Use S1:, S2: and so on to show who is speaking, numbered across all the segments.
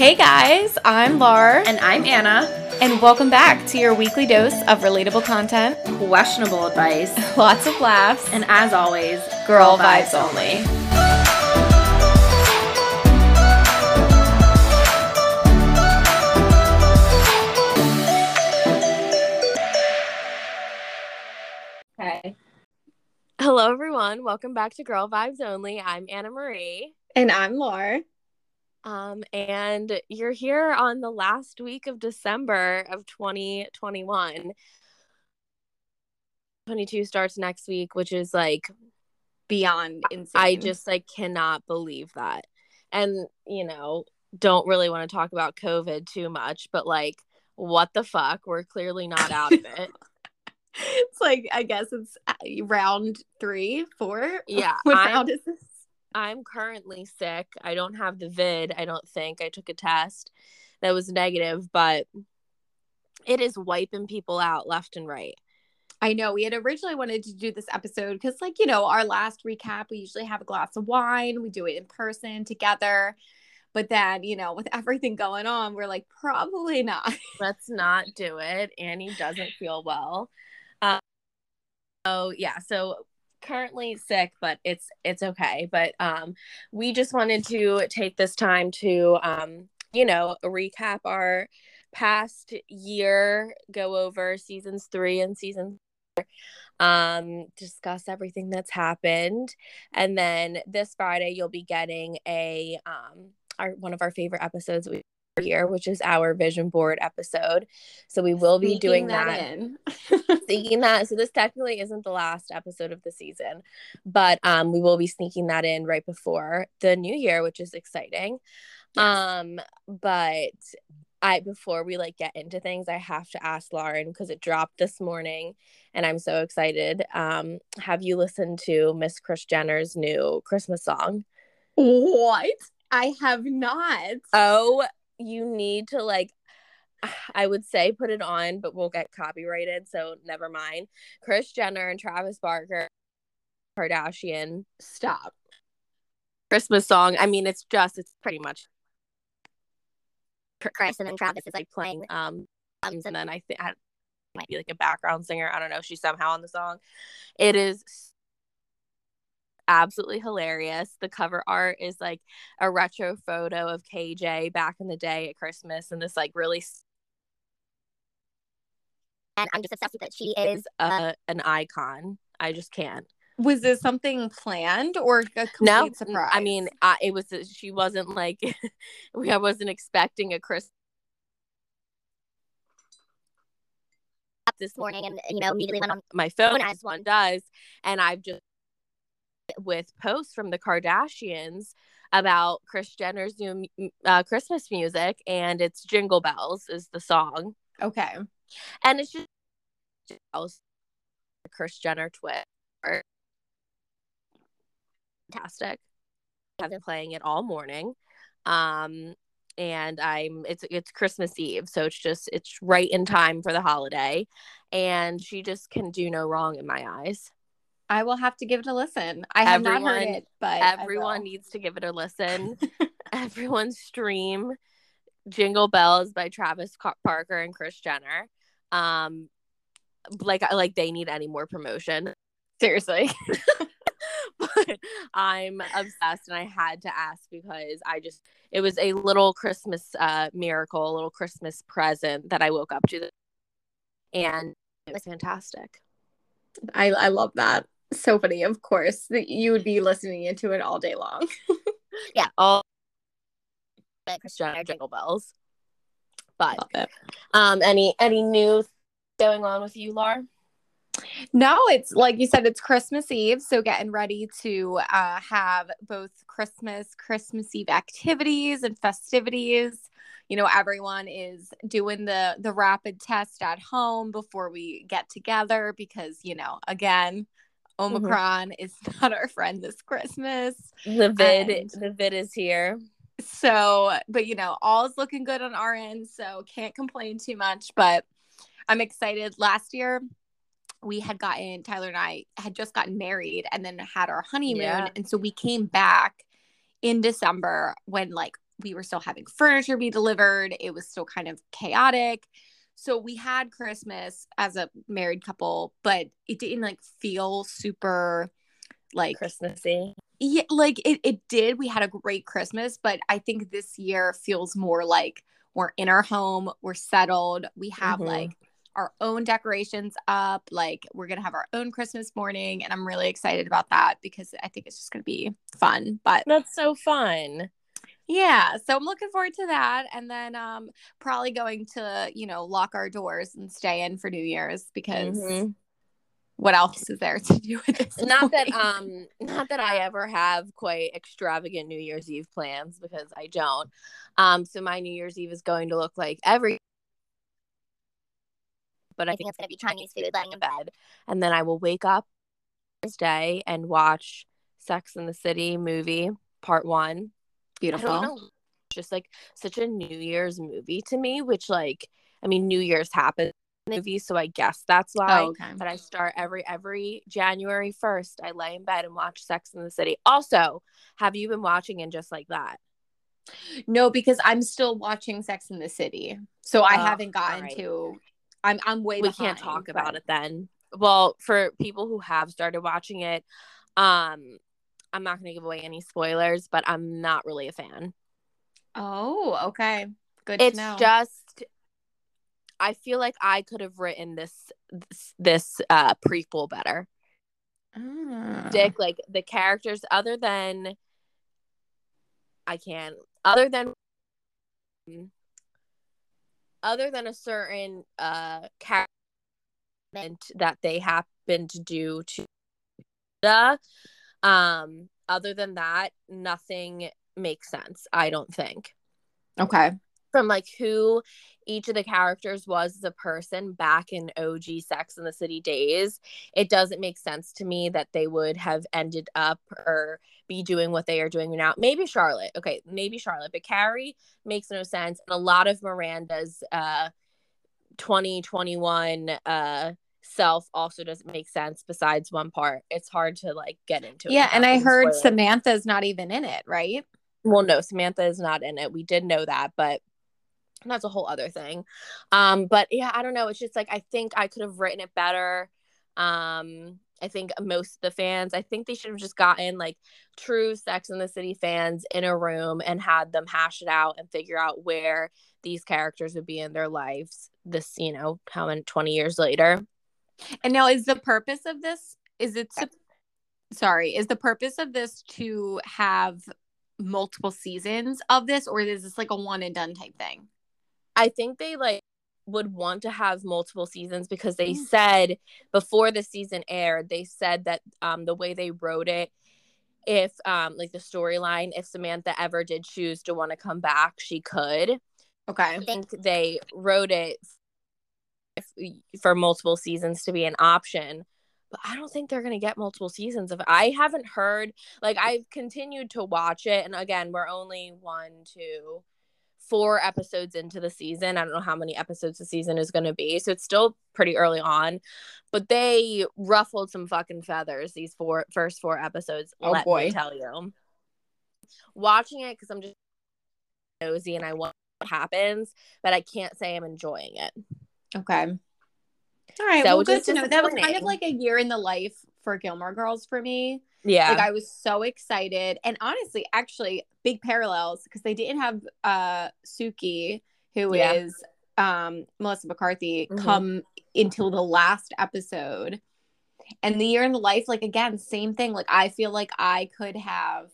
S1: Hey guys, I'm Lar.
S2: And I'm Anna.
S1: And welcome back to your weekly dose of relatable content,
S2: questionable advice,
S1: lots of laughs,
S2: and as always,
S1: girl, girl vibes, vibes only.
S2: Okay.
S1: Hello, everyone. Welcome back to Girl Vibes Only. I'm Anna Marie.
S2: And I'm Laura.
S1: Um, and you're here on the last week of December of 2021. 22 starts next week, which is like
S2: beyond insane.
S1: I just like cannot believe that. And, you know, don't really want to talk about COVID too much, but like, what the fuck? We're clearly not out of it.
S2: it's like, I guess it's uh, round three, four.
S1: Yeah.
S2: What I'm, round is this?
S1: I'm currently sick. I don't have the vid. I don't think I took a test that was negative, but it is wiping people out left and right.
S2: I know we had originally wanted to do this episode because, like, you know, our last recap, we usually have a glass of wine, we do it in person together. But then, you know, with everything going on, we're like, probably not.
S1: Let's not do it. Annie doesn't feel well. Um, oh, yeah. So currently sick but it's it's okay. But um we just wanted to take this time to um you know recap our past year go over seasons 3 and season four, um discuss everything that's happened. And then this friday you'll be getting a um our one of our favorite episodes we year, which is our vision board episode. So we will be doing that. that sneaking that. So this technically isn't the last episode of the season, but um, we will be sneaking that in right before the new year, which is exciting. Yes. Um, but I before we like get into things, I have to ask Lauren because it dropped this morning and I'm so excited. Um, have you listened to Miss Kris Jenner's new Christmas song?
S2: What? I have not.
S1: Oh you need to like I would say put it on, but we'll get copyrighted, so never mind. Kris Jenner and Travis Barker, Kardashian,
S2: stop.
S1: Christmas song. I mean, it's just it's pretty much Kris and then Travis is like playing um and then I think might be like a background singer. I don't know. She's somehow on the song. It is absolutely hilarious. The cover art is like a retro photo of KJ back in the day at Christmas and this like really and I'm just obsessed with it. She is a, uh, an icon. I just can't.
S2: Was this something planned or a complete
S1: no,
S2: surprise?
S1: I mean, I, it was. She wasn't like. I wasn't expecting a Chris. This morning, and you know, immediately went on my phone as one does, and I've just with posts from the Kardashians about Kris Jenner's new uh, Christmas music, and it's Jingle Bells is the song.
S2: Okay,
S1: and it's just Kris Jenner Twitter. Fantastic. I've been playing it all morning. Um, and I'm it's it's Christmas Eve, so it's just it's right in time for the holiday, and she just can do no wrong in my eyes.
S2: I will have to give it a listen. I have everyone, not heard it, but
S1: everyone needs to give it a listen. everyone stream Jingle Bells by Travis Barker and Kris Jenner. Um, like like they need any more promotion.
S2: Seriously.
S1: but I'm obsessed and I had to ask because I just it was a little Christmas uh miracle, a little Christmas present that I woke up to and it was fantastic.
S2: I I love that so funny. Of course, that you would be listening into it all day long.
S1: yeah, all Kris Jenner jingle bells. But um, any any news going on with you, Laura?
S2: No, it's like you said, it's Christmas Eve. So getting ready to uh, have both Christmas, Christmas Eve activities and festivities. You know, everyone is doing the the rapid test at home before we get together because, you know, again. Omicron mm-hmm. is not our friend this Christmas.
S1: The vid, and the vid is here.
S2: So, but you know, all is looking good on our end, so can't complain too much. But I'm excited. Last year, we had gotten Tyler and I had just gotten married and then had our honeymoon, yeah. and so we came back in December when like we were still having furniture be delivered. It was still kind of chaotic. So we had Christmas as a married couple, but it didn't like feel super like
S1: Christmassy.
S2: Yeah, like it, it did. We had a great Christmas, but I think this year feels more like we're in our home, we're settled, we have mm-hmm. like our own decorations up. Like we're gonna have our own Christmas morning, and I'm really excited about that because I think it's just gonna be fun. But
S1: that's so fun.
S2: Yeah, so I'm looking forward to that, and then um probably going to you know lock our doors and stay in for New Year's because. Mm-hmm. What else is there to do with this?
S1: Not that um not that I ever have quite extravagant New Year's Eve plans because I don't. Um so my New Year's Eve is going to look like every but I think it's going to be Chinese food laying in bed. And then I will wake up Thursday and watch Sex in the City movie, part one.
S2: Beautiful.
S1: Just like such a New Year's movie to me, which, like, I mean, New Year's happens movie so i guess that's why oh, okay. but i start every every january 1st i lay in bed and watch sex in the city also have you been watching and just like that
S2: no because i'm still watching sex in the city so i oh, haven't gotten right. to I'm I'm way.
S1: We
S2: behind,
S1: can't talk but... about it then. Well, for people who have started watching it, um, I'm not going to give away any spoilers, but I'm not really a fan.
S2: Oh, okay. Good.
S1: It's just I feel like I could have written this this, this uh prequel better. Dick, like the characters, other than I can't, other than other than a certain uh character that they happen to do to the um other than that nothing makes sense i don't think
S2: okay
S1: from like who each of the characters was as a person back in OG Sex in the City days, it doesn't make sense to me that they would have ended up or be doing what they are doing now. Maybe Charlotte. Okay, maybe Charlotte, but Carrie makes no sense. And a lot of Miranda's uh 2021 uh self also doesn't make sense besides one part. It's hard to like get into
S2: Yeah, and I heard Samantha's not even in it, right?
S1: Well, no, Samantha is not in it. We did know that, but that's a whole other thing. Um, but yeah, I don't know. It's just like I think I could have written it better. Um, I think most of the fans, I think they should have just gotten like true Sex in the City fans in a room and had them hash it out and figure out where these characters would be in their lives this, you know, how many 20 years later.
S2: And now is the purpose of this is it to, sorry, is the purpose of this to have multiple seasons of this or is this like a one and done type thing?
S1: I think they like would want to have multiple seasons because they mm. said before the season aired, they said that um, the way they wrote it, if um, like the storyline, if Samantha ever did choose to want to come back, she could.
S2: Okay.
S1: I think they wrote it if, for multiple seasons to be an option. But I don't think they're going to get multiple seasons of it. I haven't heard, like, I've continued to watch it. And again, we're only one, two, four episodes into the season. I don't know how many episodes the season is going to be. So it's still pretty early on. But they ruffled some fucking feathers these four first four episodes. Oh let boy. me tell you. Watching it because I'm just nosy and I want what happens, but I can't say I'm enjoying it.
S2: Okay. All right. So well, good to know. That was kind of like a year in the life for Gilmore Girls for me.
S1: Yeah.
S2: Like I was so excited. And honestly, actually, big parallels because they didn't have uh Sookie, who yeah. is um Melissa McCarthy, mm-hmm. come until the last episode. And the year in the life, like again, same thing. Like I feel like I could have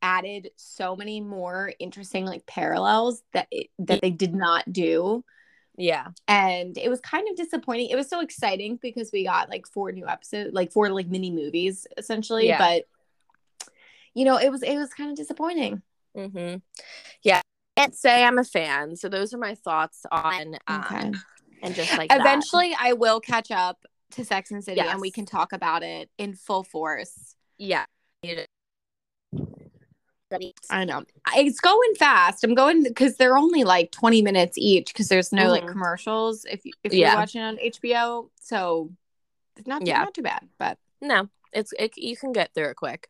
S2: added so many more interesting like parallels that it, that they did not do
S1: yeah.
S2: And it was kind of disappointing. It was so exciting because we got like four new episodes, like four like mini movies essentially, yeah. but you know, it was it was kind of disappointing.
S1: Mhm. Yeah. I can't say I'm a fan. So those are my thoughts on um okay. and just like
S2: Eventually that. I will catch up to Sex and City yes. and we can talk about it in full force.
S1: Yeah.
S2: I know. It's going fast. I'm going because they're only like 20 minutes each because there's no mm-hmm. like commercials if you, if you're watching on HBO. So it's not too, yeah. not too bad, but
S1: no, it's it, you can get through it quick.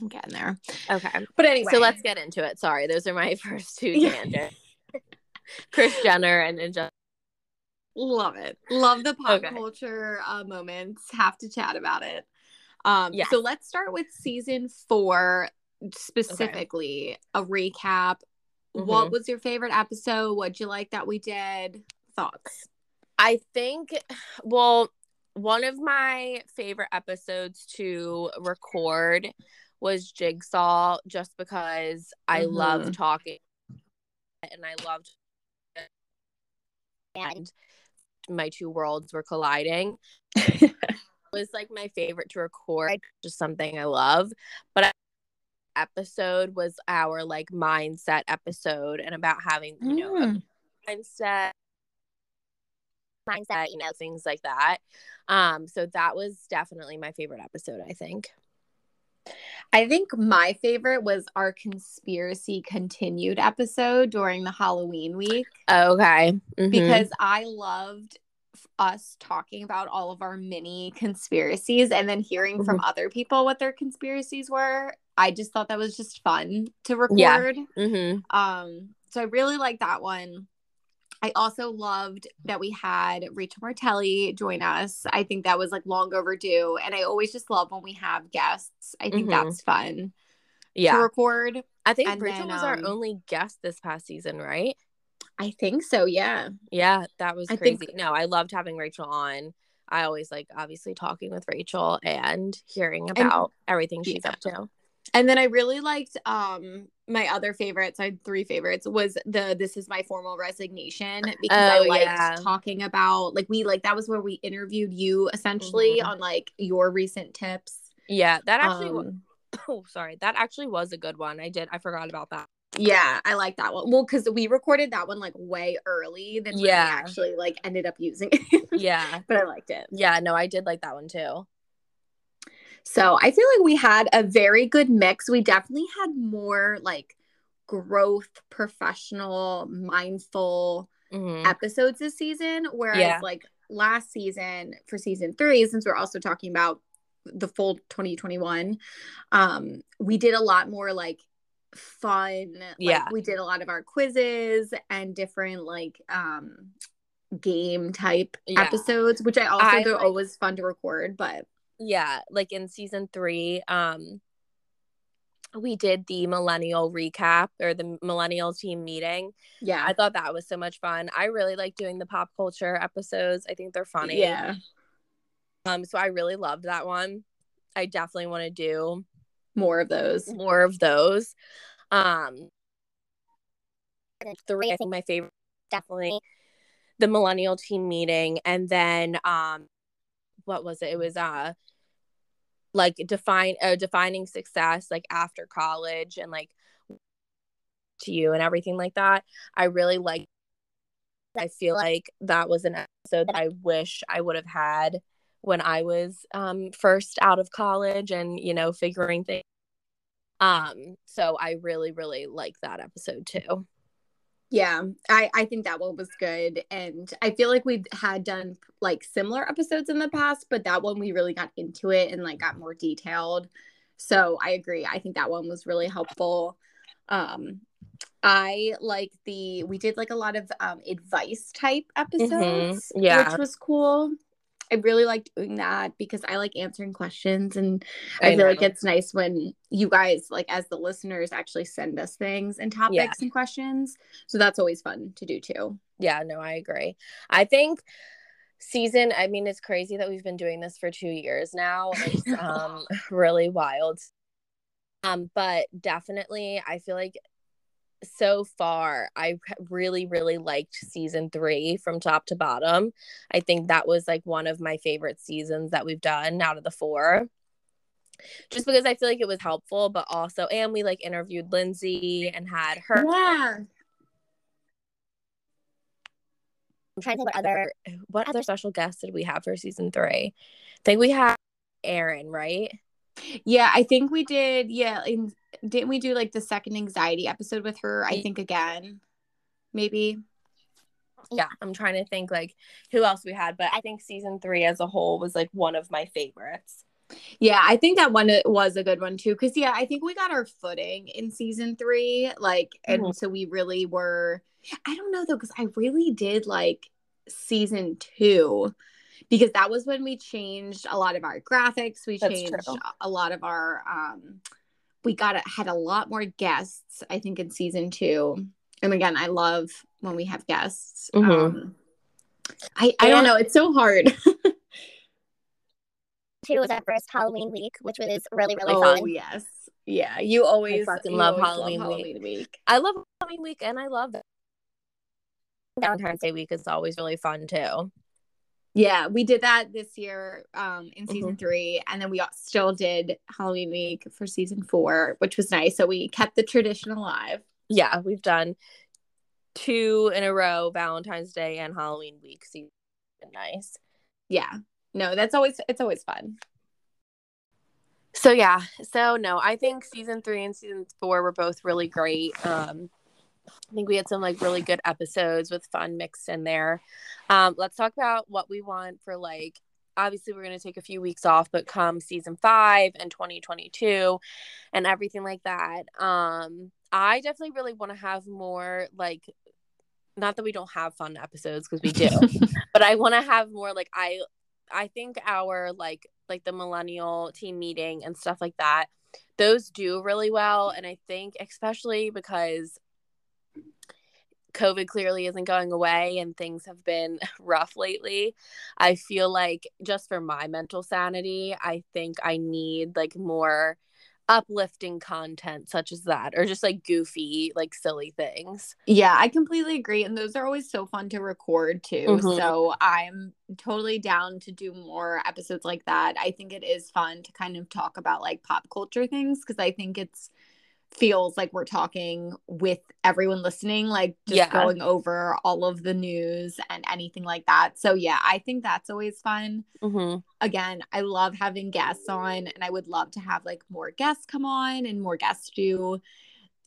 S2: I'm getting there.
S1: Okay.
S2: But anyway,
S1: So let's get into it. Sorry, those are my first two tangents. Kris Jenner and, and
S2: love it. Love the pop
S1: Okay.
S2: culture uh, moments. Have to chat about it. Um,
S1: Yes.
S2: So let's start with season four, specifically a recap. What
S1: Mhm.
S2: was your favorite episode? What'd you like that we did? Thoughts?
S1: I think, well, one of my favorite episodes to record was Jigsaw, just because I
S2: Mhm.
S1: loved talking and I loved, and my two worlds were colliding. it was like my favorite to record, just something I love. But I, episode was our like mindset episode and about having you know a
S2: Mm.
S1: mindset mindset you know things like that um so that was definitely my favorite episode i think
S2: I think my favorite was our conspiracy continued episode during the Halloween week.
S1: okay Mhm.
S2: because I loved us talking about all of our mini conspiracies and then hearing from other people what their conspiracies were. I just thought that was just fun to record.
S1: Yeah. Mhm.
S2: Um, so I really liked that one. I also loved that we had Rachel Martelli join us. I think that was like long overdue. And I always just love when we have guests. I think
S1: Mhm.
S2: that's fun
S1: Yeah.
S2: to record.
S1: i think
S2: and
S1: rachel
S2: then,
S1: was our
S2: um,
S1: only guest this past season right
S2: I think so, yeah.
S1: yeah that was
S2: I
S1: crazy
S2: think-
S1: no i loved having rachel on i always like obviously talking with rachel and hearing about everything she's
S2: yeah.
S1: up to
S2: And then I really liked um my other favorites. I had three favorites. Was the this is my formal resignation because I
S1: Oh,
S2: liked
S1: yeah.
S2: talking about like we like that was where we interviewed you essentially
S1: Mhm.
S2: on like your recent tips.
S1: yeah that actually
S2: Um,
S1: oh sorry that actually was a good one i did i forgot about that
S2: yeah, I like that one. Well, because we recorded that one like way early than when we
S1: Yeah.
S2: actually like ended up using it.
S1: yeah
S2: but I liked it.
S1: yeah no i did like that one too
S2: So I feel like we had a very good mix. We definitely had more like growth, professional, mindful
S1: Mhm.
S2: episodes this season. Whereas
S1: Yeah.
S2: like last season for season three, since we're also talking about the full 2021, um, we did a lot more like fun. Like,
S1: Yeah.
S2: We did a lot of our quizzes and different like um game type
S1: Yeah.
S2: episodes, which I also
S1: I
S2: they're
S1: like-
S2: always fun to record, but
S1: yeah like in season three um we did the millennial recap or the millennial team meeting
S2: yeah.
S1: i thought that was so much fun i really like doing the pop culture episodes i think they're funny
S2: Yeah.
S1: um so i really loved that one i definitely want to do
S2: More of those.
S1: more of those. Um three i think my favorite definitely the millennial team meeting. And then um what was it? It was uh like define uh, defining success like after college and like to you and everything like that. I really like i feel like that was an episode that i wish i would have had when i was um first out of college and you know figuring things um so i really really like that episode too
S2: Yeah, I I think that one was good, and I feel like we had done like similar episodes in the past, but that one we really got into it and like got more detailed. So I agree. I think that one was really helpful. Um, I like the we did like a lot of um, advice type episodes,
S1: yeah.
S2: which was cool. I really liked doing that because I like answering questions and
S1: I
S2: I, feel like it's nice when you guys, like as the listeners, actually send us things and topics
S1: Yeah.
S2: and questions. So that's always fun to do too.
S1: Yeah, no, I agree. I think season, I mean, it's crazy that we've been doing this for two years now. It's um really wild. Um, but definitely I feel like so far I really, really liked season three from top to bottom. I think that was like one of my favorite seasons that we've done out of the four. Just because I feel like it was helpful, but also and we like interviewed Lindsay and had her
S2: Yeah.
S1: I'm trying to think what other what other special guests did we have for season three? I think we had Aaron, right?
S2: Yeah, I think we did. Yeah. In, didn't we do like the second anxiety episode with her? I think again. Maybe.
S1: Yeah, I'm trying to think like who else we had, but I think season three as a whole was like one of my favorites.
S2: Yeah, I think that one was a good one too. Cause yeah, I think we got our footing in season three. Like, and
S1: Mhm.
S2: so we really were, I don't know though, because I really did like season two because that was when we changed a lot of our graphics. We
S1: That's
S2: changed
S1: true.
S2: a lot of our, um, we got a, had a lot more guests, I think, in season two. And again, I love when we have guests.
S1: Mhm.
S2: Um, I, I don't know. It's so hard.
S3: two was our first Halloween week, which was really, really
S2: oh
S3: fun.
S2: yes, yeah. You always
S1: fucking
S2: you
S1: love
S2: always
S1: Halloween week.
S2: Halloween week.
S1: I love Halloween week and I love that. Valentine's Day week is always really fun too.
S2: Yeah, we did that this year um, in
S1: Mm-hmm.
S2: season three, and then we still did Halloween week for season four, which was nice. So we kept the tradition alive.
S1: Yeah, we've done two in a row, Valentine's Day and Halloween week. So nice.
S2: Yeah, no, that's always it's always fun.
S1: So yeah, so no, I think season three and season four were both really great. Um, I think we had some like really good episodes with fun mixed in there. Um, let's talk about what we want for like. Obviously, we're going to take a few weeks off, but come season five and 2022 and everything like that. Um, I definitely really want to have more like, not that we don't have fun episodes because we do, but I want to have more like I I think our like like the millennial team meeting and stuff like that those do really well and I think especially because COVID clearly isn't going away and things have been rough lately. I feel like just for my mental sanity, I think I need like more uplifting content such as that or just like goofy like silly things.
S2: Yeah, I completely agree. And those are always so fun to record too.
S1: Mhm.
S2: So I'm totally down to do more episodes like that. I think it is fun to kind of talk about like pop culture things because I think it's feels like we're talking with everyone listening, like just
S1: Yeah.
S2: going over all of the news and anything like that. So yeah, I think that's always fun.
S1: Mm-hmm.
S2: Again, I love having guests on and I would love to have like more guests come on and more guests do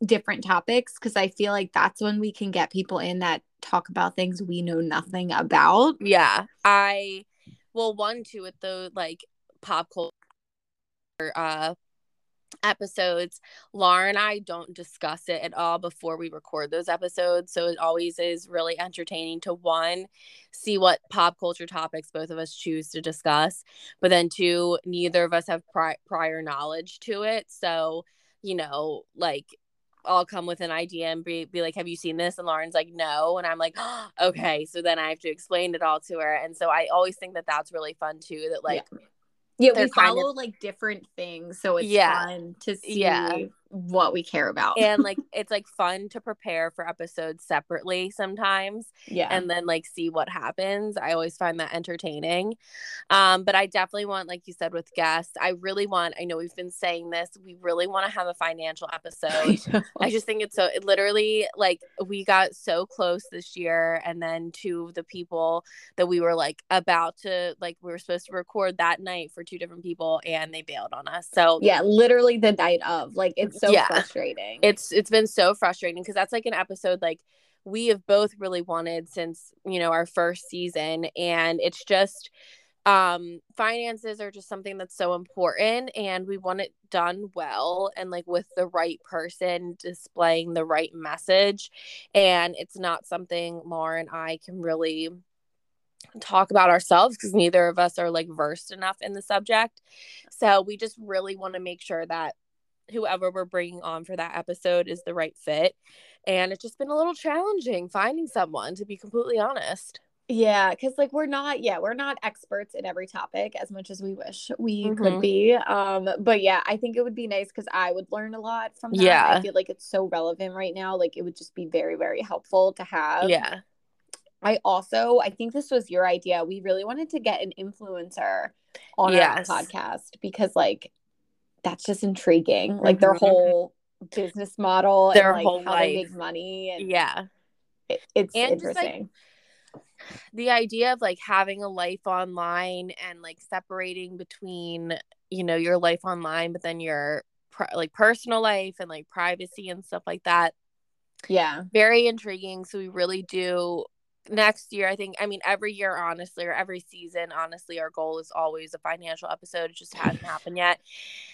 S2: different topics because I feel like that's when we can get people in that talk about things we know nothing about.
S1: Yeah, I well one too with the like pop culture uh episodes. Laura and I don't discuss it at all before we record those episodes, so it always is really entertaining to one see what pop culture topics both of us choose to discuss, but then two neither of us have pri- prior knowledge to it, so you know like I'll come with an idea and be, be like, Have you seen this? And Lauren's like, No. And I'm like, oh, Okay. So then I have to explain it all to her. And so I always think that that's really fun too. That like,
S2: Yeah,
S1: They're
S2: we
S1: kind of-
S2: follow like different things, so it's
S1: Yeah.
S2: fun to see
S1: Yeah.
S2: What we care about.
S1: and like, it's like fun to prepare for episodes separately sometimes
S2: yeah,
S1: and then like see what happens. I always find that entertaining. Um, but I definitely want, like you said, with guests, I really want, I know we've been saying this, we really want to have a financial episode. I just think it's so it literally like we got so close this year and then two of the people that we were like about to like we were supposed to record that night for two different people and they bailed on us. So
S2: yeah, literally the night of. Like it's so
S1: Yeah.
S2: frustrating.
S1: it's it's been so frustrating because that's like an episode like we have both really wanted since you know our first season and it's just um finances are just something that's so important and we want it done well and like with the right person displaying the right message and it's not something Laura and I can really talk about ourselves because neither of us are like versed enough in the subject so we just really want to make sure that whoever we're bringing on for that episode is the right fit. And it's just been a little challenging finding someone, to be completely honest.
S2: Yeah, because like we're not, yeah, we're not experts in every topic as much as we wish we
S1: Mhm.
S2: could be. Um, but yeah, I think it would be nice because I would learn a lot from that.
S1: Yeah.
S2: I feel like it's so relevant right now. Like it would just be very, very helpful to have.
S1: yeah.
S2: I also, I think this was your idea. We really wanted to get an influencer on
S1: Yes.
S2: our podcast because like that's just intriguing. Like their
S1: Mhm.
S2: whole business model
S1: Their
S2: and like
S1: whole
S2: how they
S1: life.
S2: make money and
S1: Yeah.
S2: it, it's
S1: And just, like,
S2: interesting.
S1: The idea of like having a life online and like separating between, you know, your life online, but then your like personal life and like privacy and stuff like that.
S2: yeah.
S1: Very intriguing. So we really do next year i think i mean every year honestly or every season honestly our goal is always a financial episode. It just hasn't happened yet.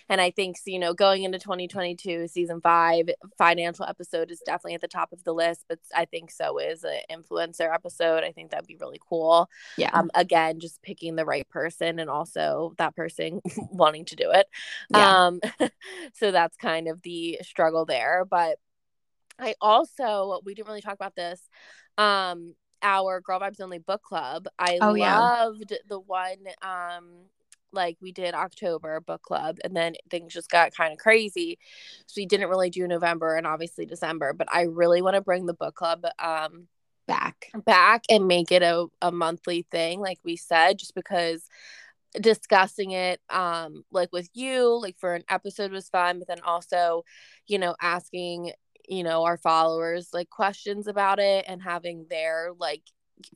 S1: And i think you know going into 2022 season five financial episode is definitely at the top of the list but i think so is an influencer episode. I think that'd be really cool.
S2: Yeah.
S1: um again just picking the right person and also that person wanting to do it.
S2: Yeah.
S1: um so that's kind of the struggle there. But i also we didn't really talk about this um our girl vibes only book club i
S2: Oh, yeah.
S1: loved the one um like we did october book club and then things just got kind of crazy so we didn't really do november and obviously december but i really want to bring the book club um
S2: Back.
S1: back and make it a, a monthly thing like we said just because discussing it um like with you like for an episode was fun but then also you know asking you know our followers like questions about it and having their like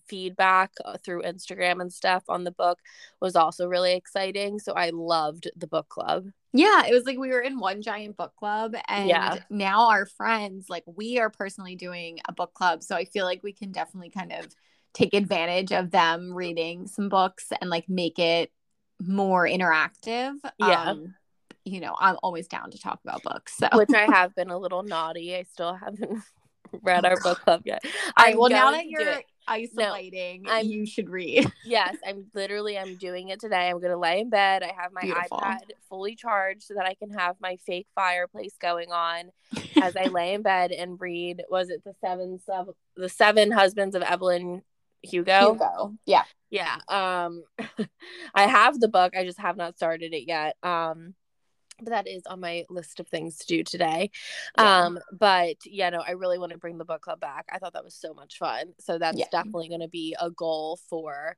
S1: feedback uh, through Instagram and stuff on the book was also really exciting so I loved the book club
S2: Yeah, it was like we were in one giant book club and
S1: Yeah.
S2: now our friends like we are personally doing a book club so I feel like we can definitely kind of take advantage of them reading some books and like make it more interactive.
S1: Yeah.
S2: Um, you know, I'm always down to talk about books. So
S1: which I have been a little naughty I still haven't read our book club yet
S2: All right,
S1: I'm
S2: well now that you're isolating,
S1: I'm-
S2: you should read.
S1: yes i'm literally i'm doing it today i'm gonna lay in bed i have my
S2: Beautiful.
S1: ipad fully charged so that i can have my fake fireplace going on as i lay in bed and read was it the seven sub the seven husbands of evelyn hugo
S2: Hugo. Yeah.
S1: yeah um i have the book i just have not started it yet um that is on my list of things to do today
S2: Yeah.
S1: um but yeah no i really want to bring the book club back i thought that was so much fun so that's
S2: Yeah.
S1: definitely going to be a goal for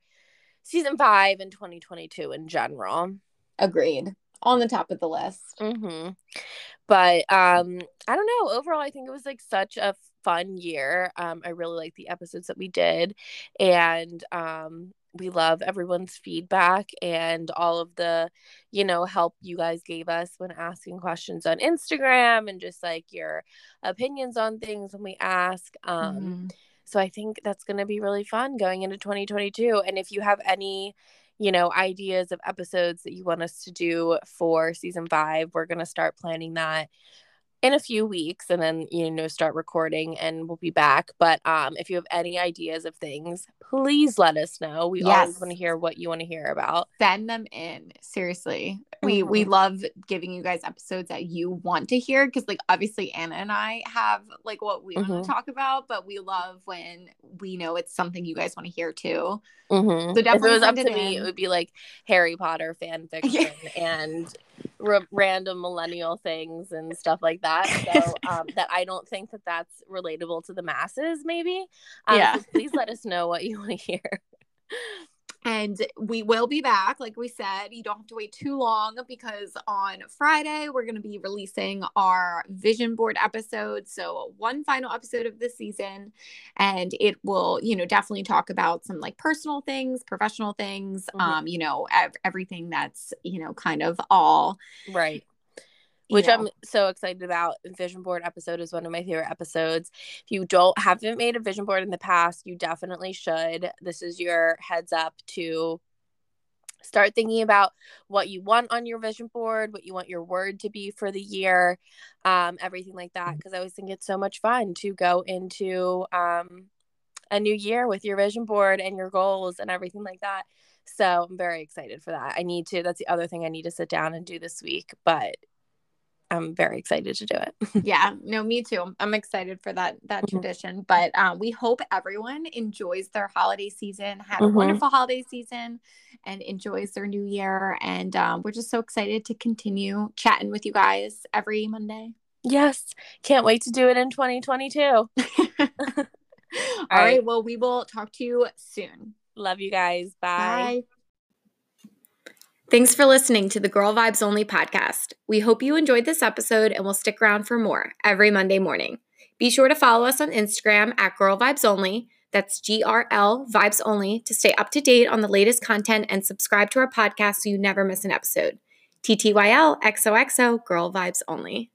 S1: season five in 2022 in general
S2: Agreed. On the top of the list.
S1: hmm but um i don't know overall i think it was like such a fun year um i really like the episodes that we did and um we love everyone's feedback and all of the you know help you guys gave us when asking questions on instagram and just like your opinions on things when we ask um
S2: Mhm.
S1: so I think that's going to be really fun going into 2022. And if you have any, you know, ideas of episodes that you want us to do for season five, we're going to start planning that in a few weeks and then, you know, start recording and we'll be back. But um, if you have any ideas of things, please let us know. We always want to hear what you want to hear about.
S2: send them in seriously we
S1: Mm-hmm.
S2: we love giving you guys episodes that you want to hear because like obviously anna and i have like what we want
S1: Mhm.
S2: to talk about but we love when we know it's something you guys want to hear too
S1: Mm-hmm.
S2: So
S1: if it
S2: definitely
S1: was up to
S2: it
S1: me,
S2: in.
S1: it would be like Harry Potter fan fiction and r- random millennial things and stuff like that. So um, that I don't think that that's relatable to the masses. Maybe. Um,
S2: Yeah.
S1: so please let us know what you want to hear.
S2: And we will be back like we said you don't have to wait too long because on friday we're going to be releasing our vision board episode so one final episode of this season and it will you know definitely talk about some like personal things professional things
S1: Mhm.
S2: um you know ev- everything that's you know kind of all
S1: Right. Which
S2: know,
S1: I'm so excited about. Vision board episode is one of my favorite episodes. If you don't haven't made a vision board in the past, you definitely should. This is your heads up to start thinking about what you want on your vision board, what you want your word to be for the year, um, everything like that. Because I always think it's so much fun to go into um, a new year with your vision board and your goals and everything like that. So I'm very excited for that. I need to. That's the other thing I need to sit down and do this week, but I'm very excited to do it.
S2: yeah no me too i'm excited for that that
S1: Mhm.
S2: tradition but um, we hope everyone enjoys their holiday season had a
S1: Mhm.
S2: wonderful holiday season and enjoys their new year and um, we're just so excited to continue chatting with you guys every monday
S1: yes, can't wait to do it in 2022.
S2: all
S1: right.
S2: right well we will talk to you soon
S1: Love you guys. Bye.
S2: Thanks for listening to the Girl Vibes Only podcast. We hope you enjoyed this episode and will stick around for more every Monday morning. Be sure to follow us on Instagram at Girl Vibes Only. That's G R L Vibes Only to stay up to date on the latest content and subscribe to our podcast so you never miss an episode. TTYL XOXO Girl Vibes Only.